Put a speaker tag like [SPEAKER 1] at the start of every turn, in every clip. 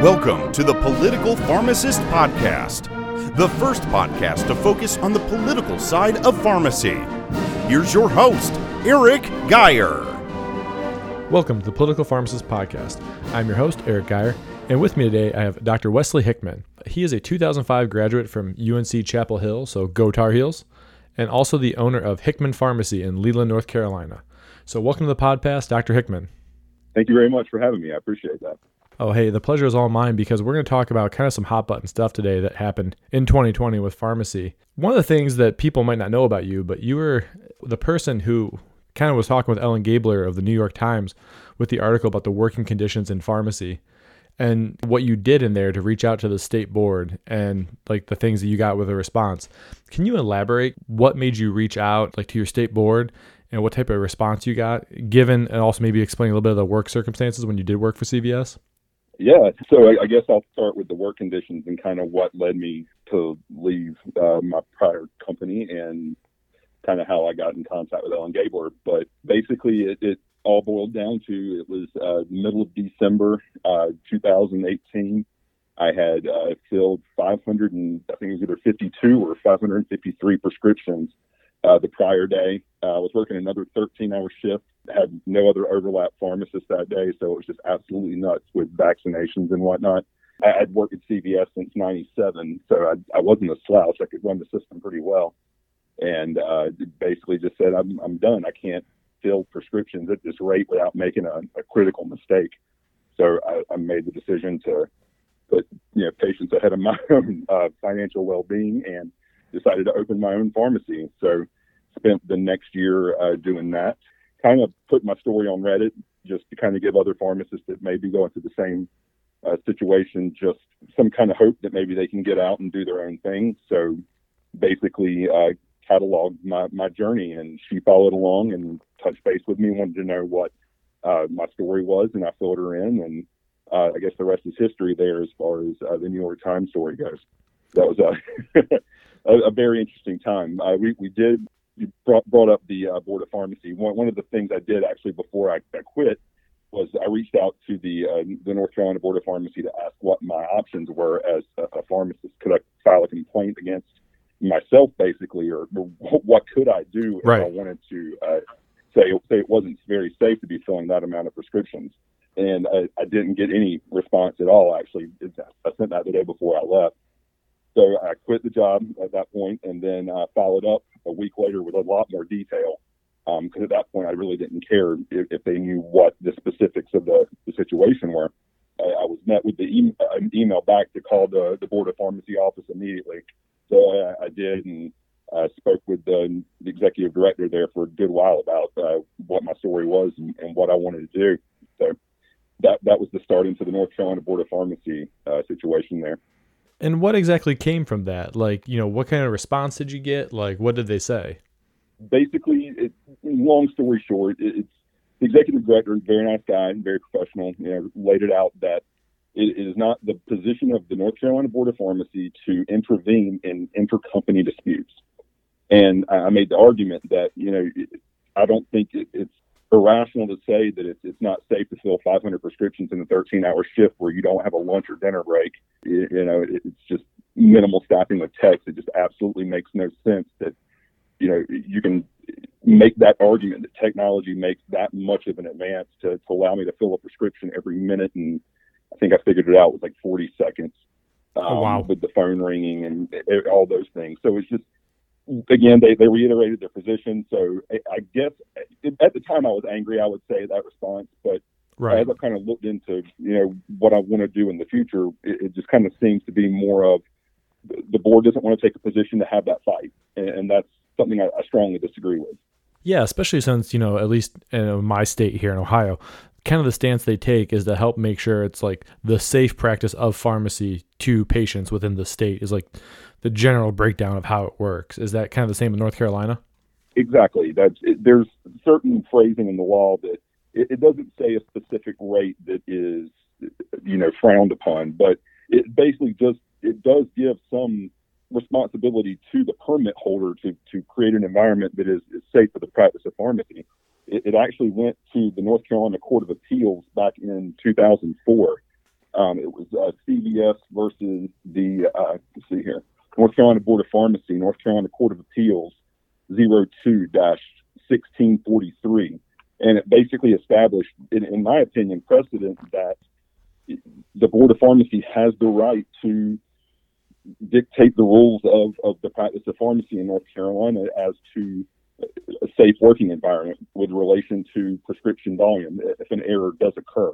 [SPEAKER 1] Welcome to the Political Pharmacist Podcast, the first podcast to focus on the political side of pharmacy. Here's your host, Eric Geyer.
[SPEAKER 2] Welcome to the Political Pharmacist Podcast. I'm your host, Eric Geyer, and with me today I have Dr. Wesley Hickman. He is a 2005 graduate from UNC Chapel Hill, so go Tar Heels, and also the owner of Hickman Pharmacy in Leland, North Carolina. So, welcome to the podcast, Dr. Hickman.
[SPEAKER 3] Thank you very much for having me. I appreciate that.
[SPEAKER 2] Oh, hey, the pleasure is all mine because we're going to talk about kind of some hot button stuff today that happened in 2020 with pharmacy. One of the things that people might not know about you, but you were the person who kind of was talking with Ellen Gabler of the New York Times with the article about the working conditions in pharmacy and what you did in there to reach out to the state board and like the things that you got with a response. Can you elaborate what made you reach out like to your state board and what type of response you got given and also maybe explain a little bit of the work circumstances when you did work for CVS?
[SPEAKER 3] Yeah, so I, I, guess I'll start with the work conditions and kind of what led me to leave uh, my prior company and kind of how I got in contact with Ellen Gabler. But basically, it, it all boiled down to it was uh, middle of December uh, 2018. I had uh, filled 500 and I think it was either 52 or 553 prescriptions uh, the prior day. Uh, I was working another 13 hour shift, had no other overlap pharmacists that day, so it was just absolutely nuts with vaccinations and whatnot. I had worked at CVS since 97, so I, I wasn't a slouch. I could run the system pretty well. And uh, basically just said, I'm, I'm done. I can't fill prescriptions at this rate without making a, a critical mistake. So I, I made the decision to put you know patients ahead of my own uh, financial well-being and decided to open my own pharmacy. So spent the next year uh, doing that. Kind of put my story on Reddit just to kind of give other pharmacists that may be going through the same uh, situation just some kind of hope that maybe they can get out and do their own thing. So basically, uh, cataloged my, my journey, and she followed along and touched base with me, wanted to know what uh, my story was, and I filled her in. And uh, I guess the rest is history there as far as uh, the New York Times story goes. That was a a, a very interesting time. Uh, we, we did you brought, brought up the uh, board of pharmacy. One, one of the things I did actually before I, I quit was I reached out to the uh, the North Carolina Board of Pharmacy to ask what my options were as a, a pharmacist. Could I file a complaint against myself, basically, or, or what could I do
[SPEAKER 2] right.
[SPEAKER 3] if I wanted to uh, say say it wasn't very safe to be filling that amount of prescriptions? And I, I didn't get any response at all. Actually, I sent that the day before I left. So I quit the job at that point and then uh, followed up a week later with a lot more detail. Because um, at that point, I really didn't care if, if, they knew what the specifics of the, the situation were. I, I, was met with the e- an email back to call the, the Board of Pharmacy office immediately. So I, I did and I spoke with the, the, executive director there for a good while about uh, what my story was and, and, what I wanted to do. So that that was the start into the North Carolina Board of Pharmacy uh, situation there.
[SPEAKER 2] And what exactly came from that? Like, you know, what kind of response did you get? Like, what did they say?
[SPEAKER 3] Basically, it, long story short, it's the executive director, very nice guy, very professional. You know, laid it out that it is not the position of the North Carolina Board of Pharmacy to intervene in intercompany disputes. And I made the argument that you know I don't think it, it's irrational to say that it's, it's not safe to fill 500 prescriptions in a 13 hour shift where you don't have a lunch or dinner break. You, you know, it, it's just minimal staffing with techs. It just absolutely makes no sense that, you know, you can make that argument that technology makes that much of an advance to, to allow me to fill a prescription every minute. And I think I figured it out with like 40 seconds um,
[SPEAKER 2] oh, wow.
[SPEAKER 3] with the phone ringing and all those things. So it's just, again, they, they reiterated their position. So I, I guess at the time I was angry, I would say that response, but
[SPEAKER 2] right.
[SPEAKER 3] as I kind of looked into, you know, what I want to do in the future, it, it, just kind of seems to be more of the board doesn't want to take a position to have that fight. And, and that's something I, I, strongly disagree with.
[SPEAKER 2] Yeah, especially since, you know, at least in my state here in Ohio, kind of the stance they take is to help make sure it's like the safe practice of pharmacy to patients within the state is like the general breakdown of how it works. Is that kind of the same in North Carolina?
[SPEAKER 3] Exactly. That's it, there's certain phrasing in the law that it, it, doesn't say a specific rate that is, you know, frowned upon, but it basically just it does give some responsibility to the permit holder to to create an environment that is, is safe for the practice of pharmacy. It, it actually went to the North Carolina Court of Appeals back in 2004 Um, it was uh, CVS versus the uh, let's see here, North Carolina Board of Pharmacy, North Carolina Court of Appeals, 02-1643, and it basically established, in, in my opinion, precedent that the Board of Pharmacy has the right to dictate the rules of, of the practice of pharmacy in North Carolina as to a safe working environment with relation to prescription volume if an error does occur.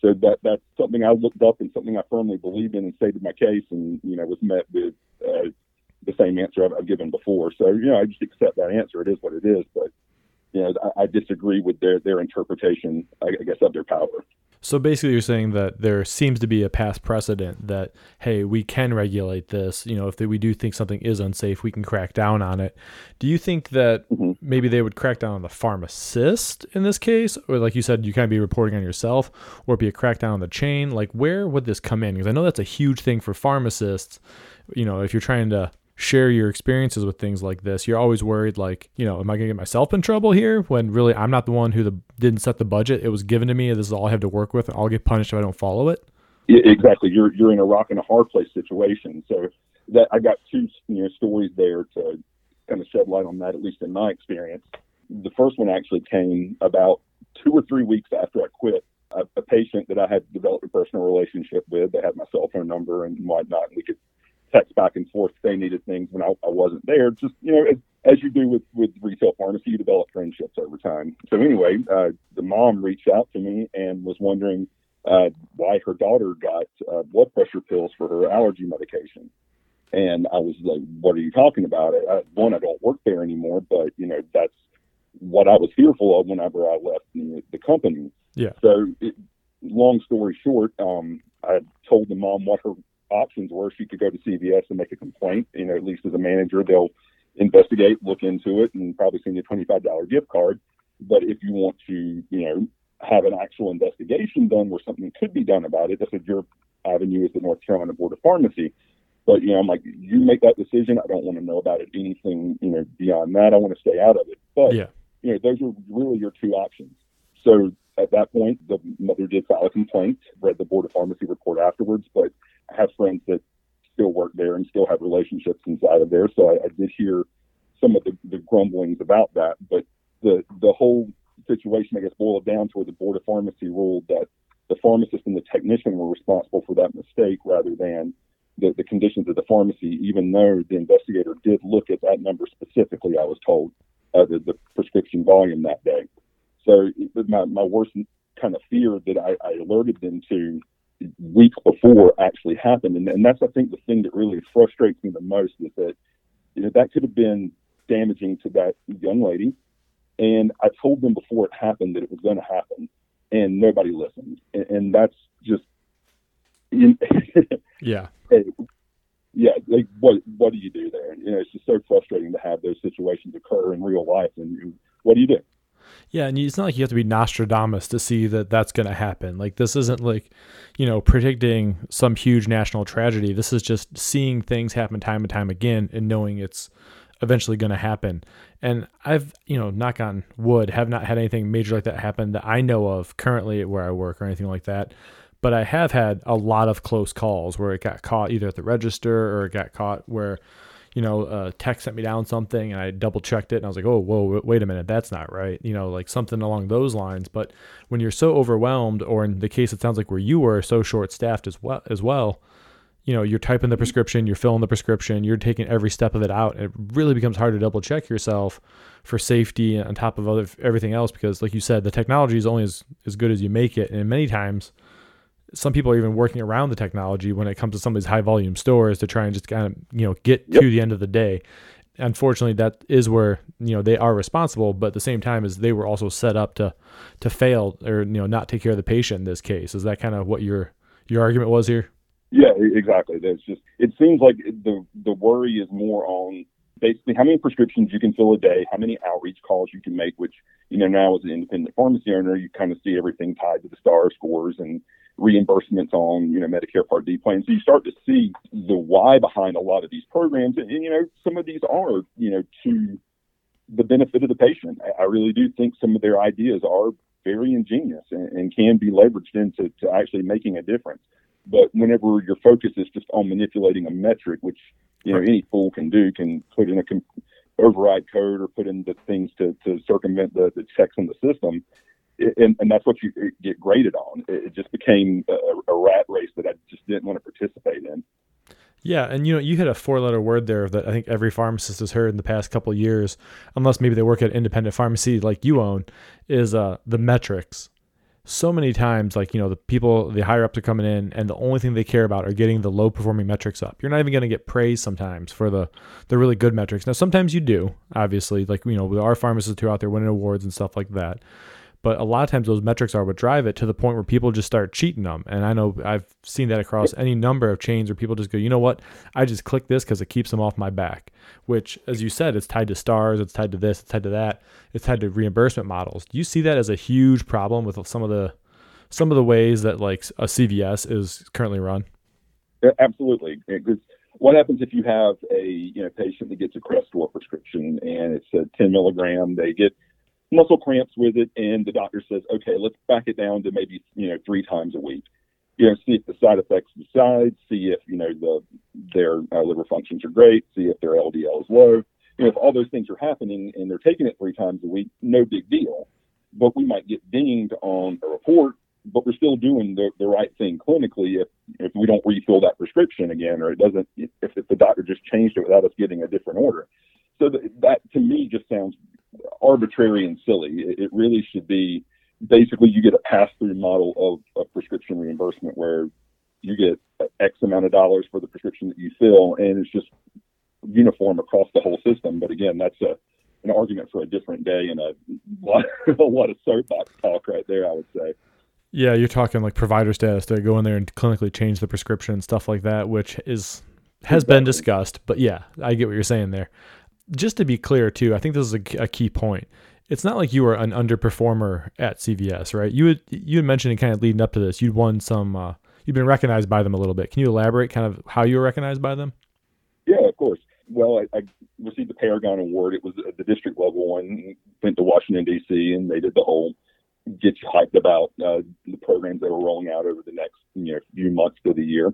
[SPEAKER 3] So that that's something I looked up and something I firmly believe in and stated my case, and you know was met with uh, the same answer I've, I've, given before. So you know I just accept that answer. It is what it is, but you know I, I disagree with their their interpretation, I, I guess, of their power.
[SPEAKER 2] So basically, you're saying that there seems to be a past precedent that, hey, we can regulate this. You know, if we do think something is unsafe, we can crack down on it. Do you think that mm-hmm. maybe they would crack down on the pharmacist in this case? Or, like you said, you kind of be reporting on yourself, or be a crackdown on the chain? Like, where would this come in? Because I know that's a huge thing for pharmacists. You know, if you're trying to share your experiences with things like this, you're always worried, like, you know, am I going to get myself in trouble here when really I'm not the one who the, didn't set the budget? It was given to me. This is all I have to work with, and I'll get punished if I don't follow it.
[SPEAKER 3] Exactly. You're you're in a rock and a hard place situation. So that I got two you know stories there to kind of shed light on that, at least in my experience. The first one actually came about two or three weeks after I quit. A, a patient that I had developed a personal relationship with, they had my cell phone number and whatnot, and we could text back and forth. They needed things when I, I wasn't there. Just you know, as, as, you do with with retail pharmacy, you develop friendships over time. So anyway, uh, the mom reached out to me and was wondering uh, why her daughter got uh, blood pressure pills for her allergy medication. And I was like, "What are you talking about?" I, one, I don't work there anymore, but you know that's what I was fearful of whenever I left the, the company.
[SPEAKER 2] Yeah.
[SPEAKER 3] So, it, long story short, um, I told the mom what her options were she could go to CVS and make a complaint. You know, at least as a manager, they'll investigate, look into it, and probably send you a twenty-five dollar gift card. But if you want to, you know, have an actual investigation done where something could be done about it, that's what your avenue is the North Carolina Board of Pharmacy. But you know, I'm like, you make that decision. I don't want to know about it anything, you know, beyond that. I want to stay out of it. But
[SPEAKER 2] yeah.
[SPEAKER 3] you know, those are really your two options. So at that point, the mother did file a complaint, read the Board of Pharmacy report afterwards, but have friends that still work there and still have relationships inside of there. So I, I did hear some of the, the grumblings about that, but the the whole situation, I guess, boiled down to where the board of pharmacy ruled that the pharmacist and the technician were responsible for that mistake rather than the, the conditions of the pharmacy, even though the investigator did look at that number specifically, I was told, uh, the, the prescription volume that day. So my, my worst kind of fear that I, I alerted them to weeks before actually happened. And, and that's, I think, the thing that really frustrates me the most is that, you know, that could have been damaging to that young lady. And I told them before it happened that it was going to happen, and nobody listened. And, and that's just,
[SPEAKER 2] yeah.
[SPEAKER 3] yeah, like what what do you do there? You know, it's just so frustrating to have those situations occur in real life. And what do you do?
[SPEAKER 2] Yeah, and it's not like you have to be Nostradamus to see that that's going to happen. Like this isn't like, you know, predicting some huge national tragedy. This is just seeing things happen time and time again and knowing it's eventually going to happen. And I've, you know, knock on wood, have not had anything major like that happen that I know of currently where I work or anything like that. But I have had a lot of close calls where it got caught either at the register or it got caught where you know, a tech sent me down something and I double checked it and I was like, oh, whoa, wait a minute, that's not right. You know, like something along those lines. But when you're so overwhelmed, or in the case it sounds like where you were so short staffed as well, as well, you know, you're typing the mm-hmm. prescription, you're filling the prescription, you're taking every step of it out. It really becomes hard to double check yourself for safety on top of other everything else because, like you said, the technology is only as, as good as you make it. And many times, some people are even working around the technology when it comes to some of these high volume stores to try and just kind of you know get yep. to the end of the day. Unfortunately that is where you know they are responsible but at the same time as they were also set up to to fail or you know not take care of the patient in this case. Is that kind of what your your argument was here?
[SPEAKER 3] Yeah exactly. There's just it seems like the the worry is more on basically how many prescriptions you can fill a day how many outreach calls you can make which you know now as an independent pharmacy owner you kind of see everything tied to the star scores and reimbursements on, you know, Medicare Part D plans. So you start to see the why behind a lot of these programs. And, and you know, some of these are, you know, to the benefit of the patient. I, I really do think some of their ideas are very ingenious and, and can be leveraged into to actually making a difference. But whenever your focus is just on manipulating a metric, which you know any fool can do, can put in a com- override code or put in the things to, to circumvent the, the checks in the system, and, and that's what you get graded on. It just became a, a rat race that I just didn't want to participate in.
[SPEAKER 2] Yeah, and you know, you hit a four-letter word there that I think every pharmacist has heard in the past couple years, unless maybe they work at independent pharmacy like you own, is uh, the metrics. So many times, like you know, the people, the higher ups are coming in, and the only thing they care about are getting the low-performing metrics up. You're not even going to get praise sometimes for the the really good metrics. Now, sometimes you do, obviously, like you know, there are pharmacists who are out there winning awards and stuff like that. But a lot of times those metrics are what drive it to the point where people just start cheating them. And I know I've seen that across any number of chains where people just go, you know what? I just click this because it keeps them off my back. Which, as you said, it's tied to stars, it's tied to this, it's tied to that, it's tied to reimbursement models. Do you see that as a huge problem with some of the some of the ways that like a CVS is currently run?
[SPEAKER 3] Absolutely. Because what happens if you have a you know patient that gets a Crestor prescription and it's a 10 milligram? They get muscle cramps with it, and the doctor says, okay, let's back it down to maybe you know three times a week. You know, see if the side effects subside, see if you know the their uh, liver functions are great, see if their LDL is low. You know, if all those things are happening and they're taking it three times a week, no big deal. But we might get dinged on a report, but we're still doing the, the right thing clinically if if we don't refill that prescription again, or it doesn't if, if the doctor just changed it without us getting a different order. So that, that to me just sounds arbitrary and silly. It, it really should be basically you get a pass through model of, of prescription reimbursement where you get X amount of dollars for the prescription that you fill, and it's just uniform across the whole system. But again, that's a an argument for a different day and a lot, a lot of soapbox talk right there. I would say.
[SPEAKER 2] Yeah, you're talking like provider status. They go in there and clinically change the prescription and stuff like that, which is has exactly. been discussed. But yeah, I get what you're saying there just to be clear too, I think this is a, a, key point. It's not like you were an underperformer at CVS, right? You had you had mentioned kind of leading up to this, you'd won some, uh, you've been recognized by them a little bit. Can you elaborate kind of how you were recognized by them?
[SPEAKER 3] Yeah, of course. Well, I, I received the Paragon Award. It was the district level one. Went to Washington D.C. and they did the whole get you hyped about uh, the programs that were rolling out over the next you know few months of the year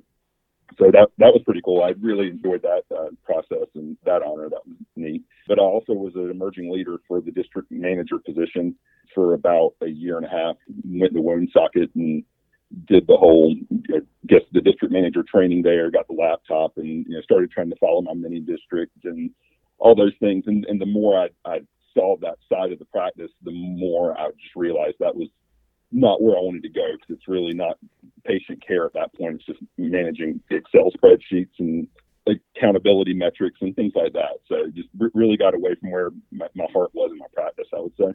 [SPEAKER 3] so that that was pretty cool. I really enjoyed that uh, process and that honor. That was neat. But I also was an emerging leader for the district manager position for about a year and a half. Went to Woonsocket and did the whole, I guess, the district manager training there. Got the laptop and you know started trying to follow my mini district and all those things. And and the more I, I saw that side of the practice, the more I just realized that was not where I wanted to go because it's really not patient care at that point. It's just managing Excel spreadsheets and accountability metrics and things like that. So just really got away from where my, my heart was in my practice, I would say.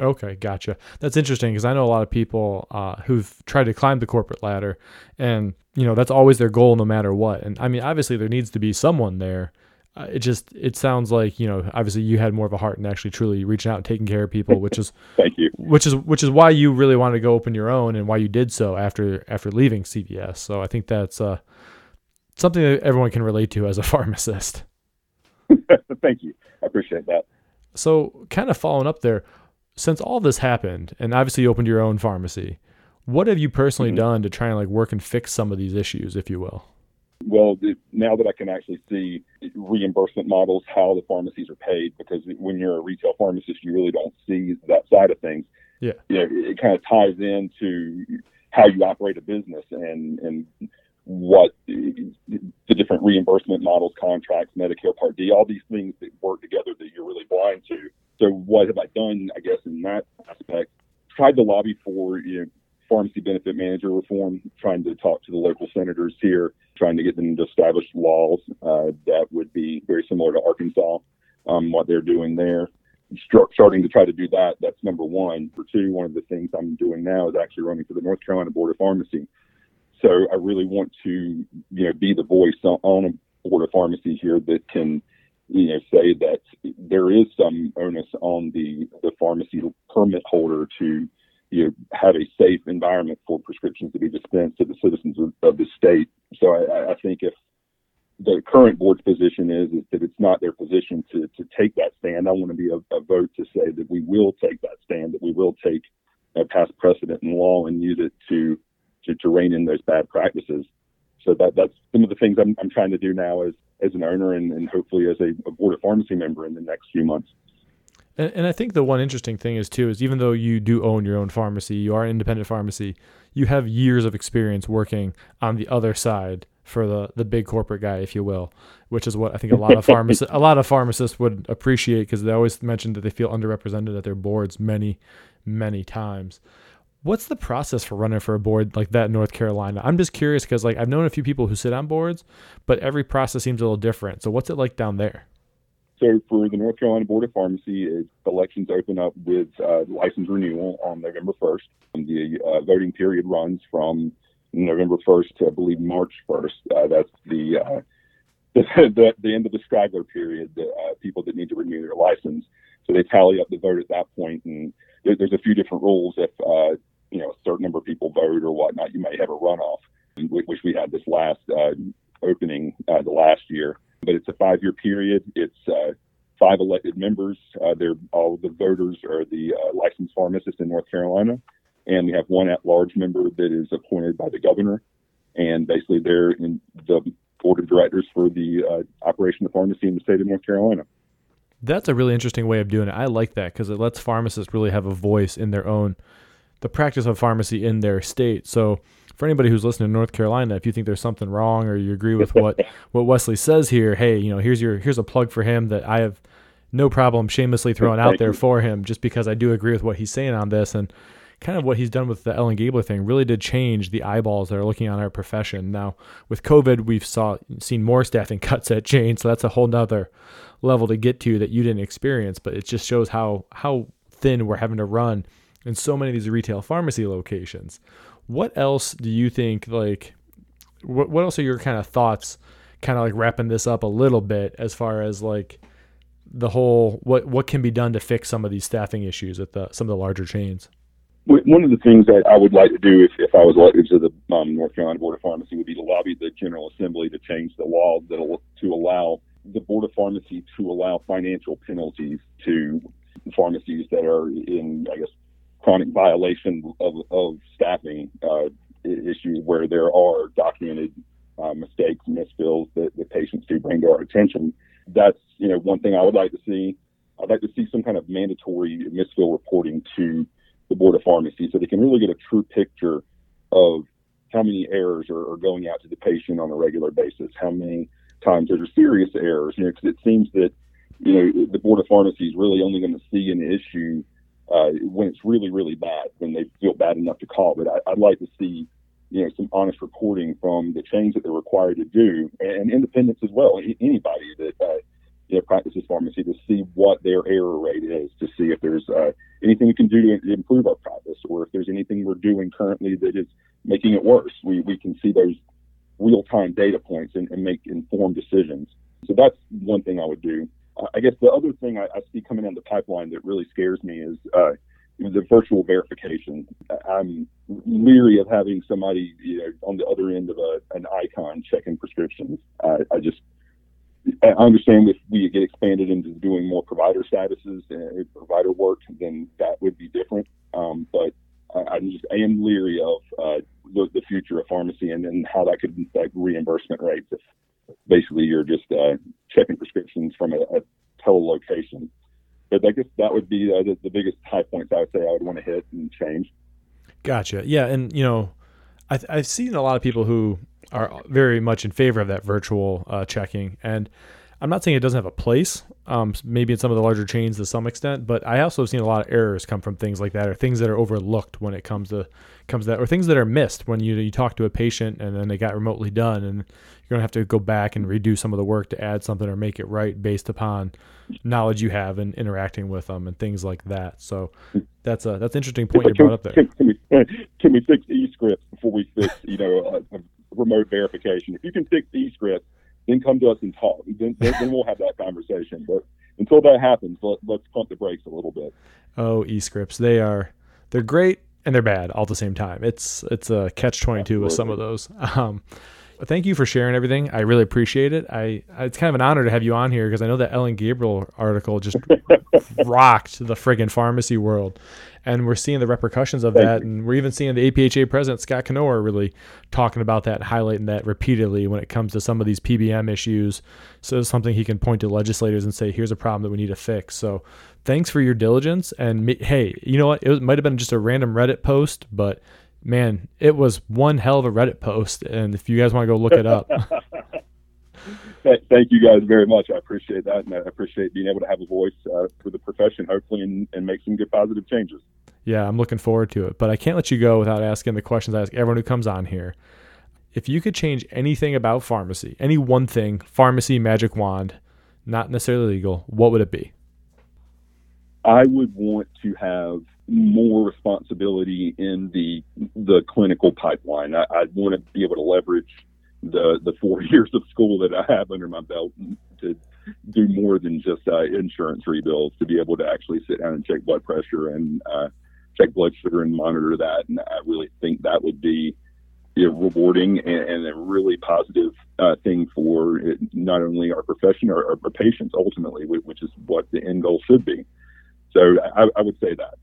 [SPEAKER 2] Okay, gotcha. That's interesting because I know a lot of people uh, who've tried to climb the corporate ladder, and you know that's always their goal, no matter what. And I mean, obviously, there needs to be someone there uh, it just it sounds like you know obviously you had more of a heart and actually truly reaching out and taking care of people which is
[SPEAKER 3] thank you.
[SPEAKER 2] which is which is why you really wanted to go open your own and why you did so after after leaving CVS so I think that's uh, something that everyone can relate to as a pharmacist.
[SPEAKER 3] Thank you. I appreciate that.
[SPEAKER 2] So kind of following up there since all this happened and obviously you opened your own pharmacy what have you personally mm-hmm. done to try and like work and fix some of these issues if you will
[SPEAKER 3] well, now that I can actually see reimbursement models, how the pharmacies are paid, because when you're a retail pharmacist, you really don't see that side of things.
[SPEAKER 2] Yeah,
[SPEAKER 3] you know, it, kind of ties into how you operate a business and and what the different reimbursement models, contracts, Medicare Part D, all these things that work together that you're really blind to. So, what have I done? I guess in that aspect, tried to lobby for you know pharmacy benefit manager reform, trying to talk to the local senators here, trying to get them to establish laws uh, that would be very similar to Arkansas, um, what they're doing there. Starting to try to do that. That's number one. For two, one of the things I'm doing now is actually running for the North Carolina Board of Pharmacy. So I really want to, you know, be the voice on a board of pharmacy here that can, you know, say that there is some onus on the the pharmacy permit holder to you have a safe environment for prescriptions to be dispensed to the citizens of, of the state. So I, I, think if the current board's position is, is that it's not their position to, to take that stand, I want to be a, a vote to say that we will take that stand, that we will take a past precedent in law and use it to to, to rein in those bad practices. So that that's some of the things I'm, I'm trying to do now as as an owner and, and hopefully as a, a board of pharmacy member in the next few months.
[SPEAKER 2] And, and I think the one interesting thing is too is even though you do own your own pharmacy, you are an independent pharmacy, you have years of experience working on the other side for the the big corporate guy, if you will, which is what I think a lot of pharmacists a lot of pharmacists would appreciate because they always mention that they feel underrepresented at their boards many many times. What's the process for running for a board like that in North Carolina? I'm just curious because like I've known a few people who sit on boards, but every process seems a little different. So what's it like down there?
[SPEAKER 3] So for the North Carolina Board of Pharmacy, it, elections open up with uh, license renewal on November 1st. And the uh, voting period runs from November 1st to I believe March 1st. Uh, that's the, uh, the, the end of the straggler period. The uh, people that need to renew their license. So they tally up the vote at that point, and there, there's a few different rules. If you know a certain number of people vote or whatnot, you may have a runoff, which we had this last opening the last year but it's a five-year period. It's uh, five elected members. Uh, they're all the voters are the uh, licensed pharmacists in North Carolina, and we have one at-large member that is appointed by the governor, and basically they're in the board of directors for the uh, operation of pharmacy in the state of North Carolina.
[SPEAKER 2] That's a really interesting way of doing it. I like that because it lets pharmacists really have a voice in their own, the practice of pharmacy in their state. So for anybody who's listening to North Carolina, if you think there's something wrong or you agree with what what Wesley says here, hey, you know, here's your here's a plug for him that I have no problem shamelessly throwing out there for him, just because I do agree with what he's saying on this and kind of what he's done with the Ellen Gabler thing really did change the eyeballs that are looking on our profession. Now with COVID, we've saw seen more staffing cuts at Jane, so that's a whole nother level to get to that you didn't experience. But it just shows how how thin we're having to run in so many of these retail pharmacy locations. What else do you think like what what else are your kind of thoughts kind of like wrapping this up a little bit as far as like the whole what what can be done to fix some of these staffing issues at the some of the larger chains?
[SPEAKER 3] One of the things that I would like to do if, if I was elected to the um, North Carolina Board of Pharmacy would be to lobby the General Assembly to change the law that'll to allow the Board of Pharmacy to allow financial penalties to pharmacies that are in, I guess, chronic violation of, of staffing uh, issues where there are documented uh, mistakes, misfills that the patients do bring to our attention. That's you know one thing I would like to see. I'd like to see some kind of mandatory misfill reporting to the board of pharmacy so they can really get a true picture of how many errors are, are going out to the patient on a regular basis, how many times there are serious errors. You know, because it seems that you know the board of pharmacy is really only going to see an issue uh, when it's really, really bad, when they feel bad enough to call. But I, would like to see, you know, some honest reporting from the chains that they're required to do, and independents as well. Anybody that uh, you know, practices pharmacy to see what their error rate is, to see if there's uh, anything we can do to improve our practice, or if there's anything we're doing currently that is making it worse. We we can see those real-time data points and, and make informed decisions. So that's one thing I would do. I guess the other thing I, I see coming in the pipeline that really scares me is uh, the virtual verification. I'm leery of having somebody you know, on the other end of a, an icon checking prescriptions. I, I just I understand if we get expanded into doing more provider statuses and provider work, then that would be different. Um, but I, am just I am leery of uh, the, the, future of pharmacy and then how that could affect reimbursement rates if basically you're just uh, checking prescriptions from a, a telelocation. But I guess that would be uh, the, the biggest high points I would say I would want to hit and change.
[SPEAKER 2] Gotcha. Yeah, and you know, I, I've seen a lot of people who are very much in favor of that virtual uh, checking, and I'm not saying it doesn't have a place. Um, maybe in some of the larger chains to some extent, but I also have seen a lot of errors come from things like that, or things that are overlooked when it comes to comes to that, or things that are missed when you you talk to a patient and then they got remotely done, and you're gonna have to go back and redo some of the work to add something or make it right based upon knowledge you have and interacting with them and things like that. So that's a that's an interesting point you brought up there.
[SPEAKER 3] Can, can, we, uh, can we fix e-scripts before we fix you know uh, uh, remote verification? If you can fix e-scripts, then come to us and talk. Then, then, then we'll have that conversation. But until that happens, let, let's pump the brakes a little bit.
[SPEAKER 2] Oh, e-scripts, they are they're great and they're bad all at the same time. It's it's a catch twenty two with some of those. Um, thank you for sharing everything. I really appreciate it. I it's kind of an honor to have you on here because I know that Ellen Gabler article just rocked the friggin' pharmacy world, and we're seeing the repercussions of
[SPEAKER 3] Thank
[SPEAKER 2] that,
[SPEAKER 3] you.
[SPEAKER 2] and we're even seeing the APHA president Scott Knoer really talking about that and highlighting that repeatedly when it comes to some of these PBM issues. So it's something he can point to legislators and say, "Here's a problem that we need to fix." So thanks for your diligence. And me, hey, you know what? It was, might have been just a random Reddit post, but man, it was one hell of a Reddit post. And if you guys want to go look it up,
[SPEAKER 3] Thank you guys very much. I appreciate that, and I appreciate being able to have a voice uh, for the profession, hopefully, and, and make some good positive changes.
[SPEAKER 2] yeah, I'm looking forward to it. But I can't let you go without asking the questions I ask everyone who comes on here. If you could change anything about pharmacy, any one thing, pharmacy magic wand, not necessarily legal, what would it be?
[SPEAKER 3] I would want to have more responsibility in the the clinical pipeline. I, I'd want to be able to leverage the the four years of school that I have under my belt to do more than just uh, insurance rebills. To be able to actually sit down and check blood pressure and uh, check blood sugar and monitor that, and I really think that would be know, rewarding and, and a really positive uh, thing for it, not only our profession or our, our patients ultimately, which is what the end goal should be. So I, I would say that.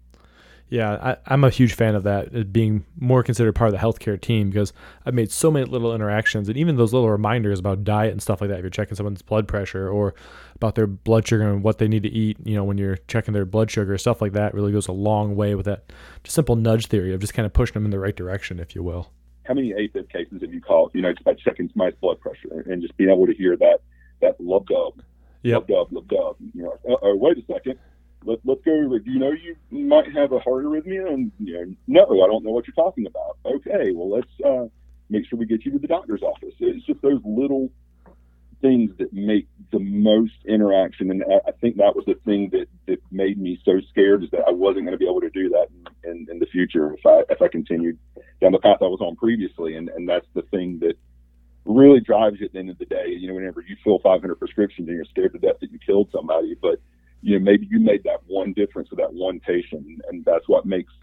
[SPEAKER 2] Yeah, I, I'm a huge fan of that, being more considered part of the healthcare team because I've made so many little interactions and even those little reminders about diet and stuff like that. If you're checking someone's blood pressure or about their blood sugar and what they need to eat, you know, when you're checking their blood sugar, stuff like that really goes a long way with that just simple nudge theory of just kind of pushing them in the right direction, if you will.
[SPEAKER 3] How many AFib cases have you called? You know, just by checking somebody's blood pressure and just being able to hear that that lub dub,
[SPEAKER 2] Yep.
[SPEAKER 3] lub dub, lub dub. You know, uh oh, wait a second. Let, let's go. Over. Do you know you might have a heart arrhythmia? And you know, no, I don't know what you're talking about. Okay, well let's uh, make sure we get you to the doctor's office. It's just those little things that make the most interaction, and I, I think that was the thing that, that made me so scared is that I wasn't going to be able to do that in, in, in the future if I if I continued down the path I was on previously, and and that's the thing that really drives you at the end of the day. You know, whenever you fill 500 prescriptions and you're scared to death that you killed somebody, but you know maybe you made that one difference with that one patient, and that's what makes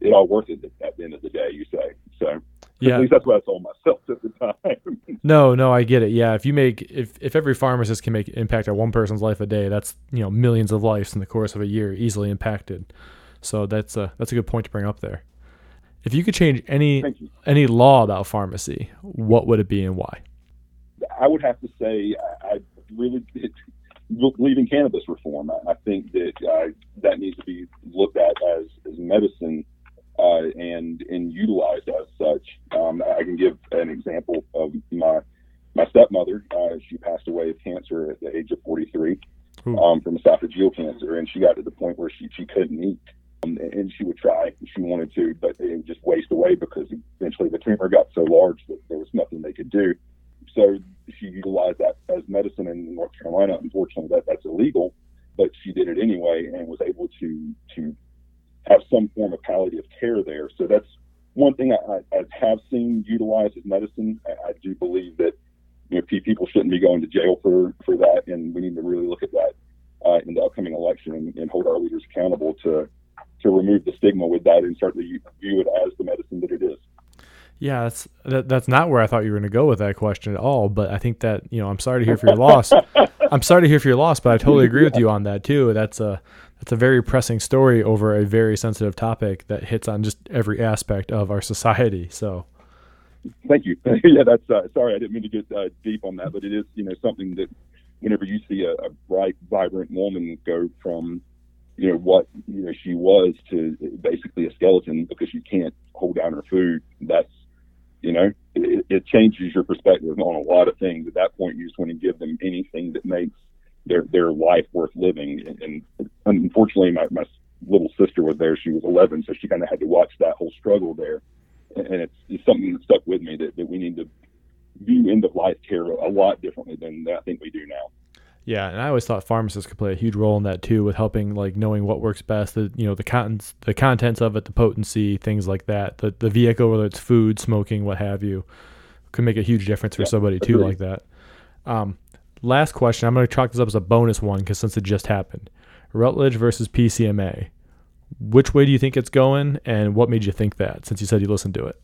[SPEAKER 3] it all worth it at the end of the day. You say so.
[SPEAKER 2] Yeah.
[SPEAKER 3] At least that's what I told myself at the time.
[SPEAKER 2] No, no, I get it. Yeah, if you make if if every pharmacist can make impact on one person's life a day, that's you know millions of lives in the course of a year easily impacted. So that's a that's a good point to bring up there. If you could change any any law about pharmacy, what would it be and why?
[SPEAKER 3] I would have to say I, I really it, in cannabis reform. I, I think that uh, that needs to be looked at as, as medicine uh, and and utilized as such. Um, I can give an example of my my stepmother. Uh, she passed away of cancer at the age of 43
[SPEAKER 2] Ooh.
[SPEAKER 3] um, from esophageal cancer, and she got to the point where she she couldn't eat. Um, and she would try, if she wanted to, but it would just waste away because eventually the tumor got so large that there was nothing they could do so she utilized that as medicine in North Carolina. Unfortunately, that that's illegal, but she did it anyway and was able to to have some form of palliative care there. So that's one thing I, I, have seen utilized as medicine. I, I do believe that you know people shouldn't be going to jail for for that, and we need to really look at that uh, in the upcoming election and, and hold our leaders accountable to to remove the stigma with that and certainly view it as the medicine that it is.
[SPEAKER 2] Yeah, that's that, that's not where I thought you were going to go with that question at all. But I think that you know I'm sorry to hear for your loss. I'm sorry to hear for your loss, but I totally agree with you on that too. That's a that's a very pressing story over a very sensitive topic that hits on just every aspect of our society. So
[SPEAKER 3] Thank you. yeah, that's uh, sorry, I didn't mean to get uh, deep on that, but it is you know something that whenever you see a, a bright, vibrant woman go from you know what you know she was to basically a skeleton because she can't hold down her food, that's you know it, it changes your perspective on a lot of things. At that point, you just want to give them anything that makes their their life worth living. And, and unfortunately, my my little sister was there. She was 11, so she kind of had to watch that whole struggle there and it's, it's something that stuck with me that, that we need to view end of life care a lot differently than I think we do now.
[SPEAKER 2] Yeah, and I always thought pharmacists could play a huge role in that too, with helping like knowing what works best. The you know the contents the contents of it, the potency, things like that. The the vehicle, whether it's food, smoking, what have you, could make a huge difference for
[SPEAKER 3] Yeah,
[SPEAKER 2] somebody too, like that. Um, last question. I'm going to chalk this up as a bonus one because since it just happened, Rutledge versus PCMA. Which way do you think it's going, and what made you think that? Since you said you listened to it.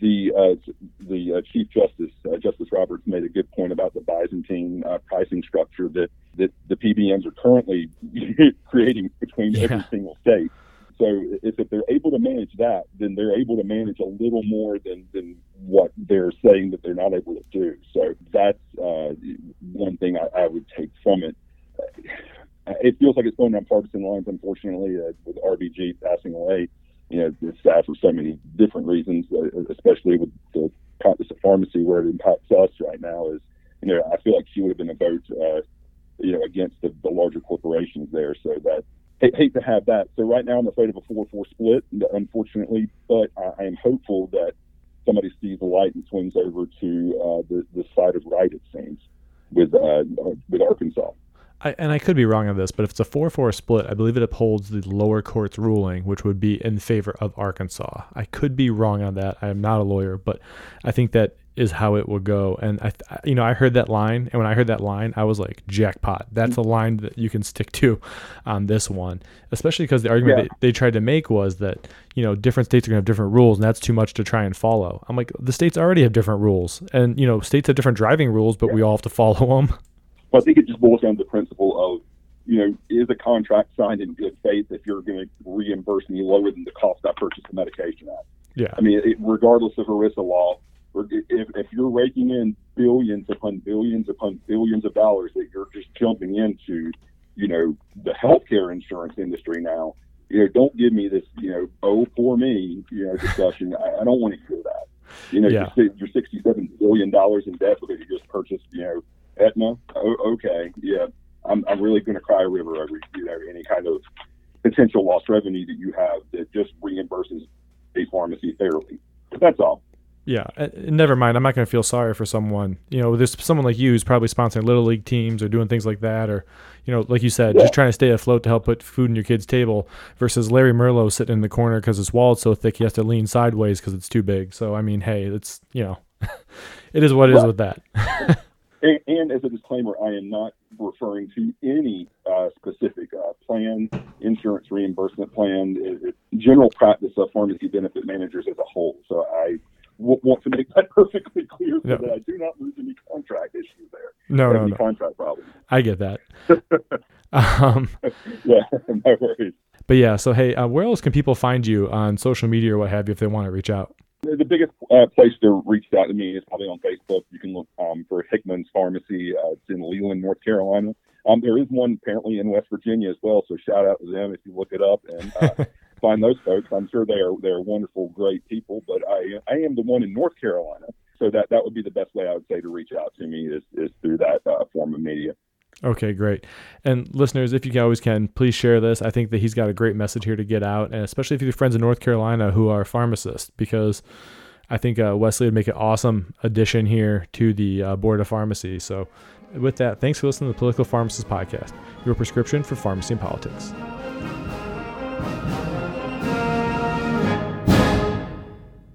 [SPEAKER 3] The uh, the uh, Chief Justice uh, Justice Roberts made a good point about the Byzantine uh, pricing structure that that the PBMs are currently creating between
[SPEAKER 2] Yeah.
[SPEAKER 3] every single state. So if, if they're able to manage that, then they're able to manage a little more than, than what they're saying that they're not able to do. So that's uh, one thing I, I would take from it. Uh, It feels like it's going down partisan lines, unfortunately, uh, with RBG passing away. You know, it's sad for so many different reasons, uh, especially with the practice of pharmacy where it impacts us right now. Is you know, I feel like she would have been a vote, uh, you know, against the, the larger corporations there. So that hate, hate to have that. So right now I'm afraid of a four-four split, unfortunately, but I, I am hopeful that somebody sees the light and swings over to uh, the the side of right. It seems with uh, with Arkansas.
[SPEAKER 2] I, and I could be wrong on this, but if it's a 4 4 split, I believe it upholds the lower court's ruling, which would be in favor of Arkansas. I could be wrong on that. I am not a lawyer, but I think that is how it will go. And I, th- you know, I heard that line, and when I heard that line, I was like, jackpot. That's a mm-hmm. line that you can stick to on this one, especially because the argument
[SPEAKER 3] Yeah.
[SPEAKER 2] they, they tried to make was that, you know, different states are going to have different rules, and that's too much to try and follow. I'm like, the states already have different rules, and, you know, states have different driving rules, but we all have to follow them.
[SPEAKER 3] Well, I think it just boils down to the principle of, you know, is a contract signed in good faith if you're going to reimburse me lower than the cost I purchased the medication at?
[SPEAKER 2] Yeah.
[SPEAKER 3] I mean, it, regardless of ERISA law, if, if you're raking in billions upon billions upon billions of dollars that you're just jumping into, you know, the healthcare insurance industry now, you know, don't give me this, you know, oh, for me, you know, discussion. I, I don't want to hear that. You know,
[SPEAKER 2] Yeah.
[SPEAKER 3] you're, you're $67 billion in debt because you just purchased, you know, Aetna. Oh, okay. Yeah. I'm, I'm really going to cry a river over, you know, any kind of potential lost revenue that you have that just reimburses a pharmacy fairly. But that's all.
[SPEAKER 2] Yeah, uh, never mind. I'm not going to feel sorry for someone. You know, there's someone like you who's probably sponsoring little league teams or doing things like that, or you know, like you said,
[SPEAKER 3] Yeah.
[SPEAKER 2] just trying to stay afloat to help put food in your kid's table. Versus Larry Merlo sitting in the corner because his wall's so thick he has to lean sideways because it's too big. So I mean, hey, it's you know, it is what it is
[SPEAKER 3] Right.
[SPEAKER 2] with that.
[SPEAKER 3] And, and as a disclaimer, I am not referring to any uh, specific uh, plan, insurance reimbursement plan, it, it- general practice of pharmacy benefit managers as a whole. So I w- want to make that perfectly clear so
[SPEAKER 2] Yeah.
[SPEAKER 3] that I do not lose any contract issues there.
[SPEAKER 2] No, no, no.
[SPEAKER 3] contract problems.
[SPEAKER 2] I get that. um,
[SPEAKER 3] Yeah, no worries.
[SPEAKER 2] but yeah, so hey, uh, where else can people find you on social media or what have you if they want to reach out?
[SPEAKER 3] The biggest uh, place to reach out to me is probably on Facebook. You can look um, for Hickman's Pharmacy. Uh, it's in Leland, North Carolina. Um, there is one apparently in West Virginia as well. So shout out to them if you look it up and uh, find those folks. I'm sure they are they're wonderful, great people. But I I am the one in North Carolina. So that that would be the best way I would say to reach out to me is is through that uh, form of media.
[SPEAKER 2] Okay, great. And listeners, if you always can, please share this. I think that he's got a great message here to get out, and especially if you have friends in North Carolina who are pharmacists, because I think uh, Wesley would make an awesome addition here to the uh, board of pharmacy. So, with that, thanks for listening to the Political Pharmacist Podcast, your prescription for pharmacy and politics.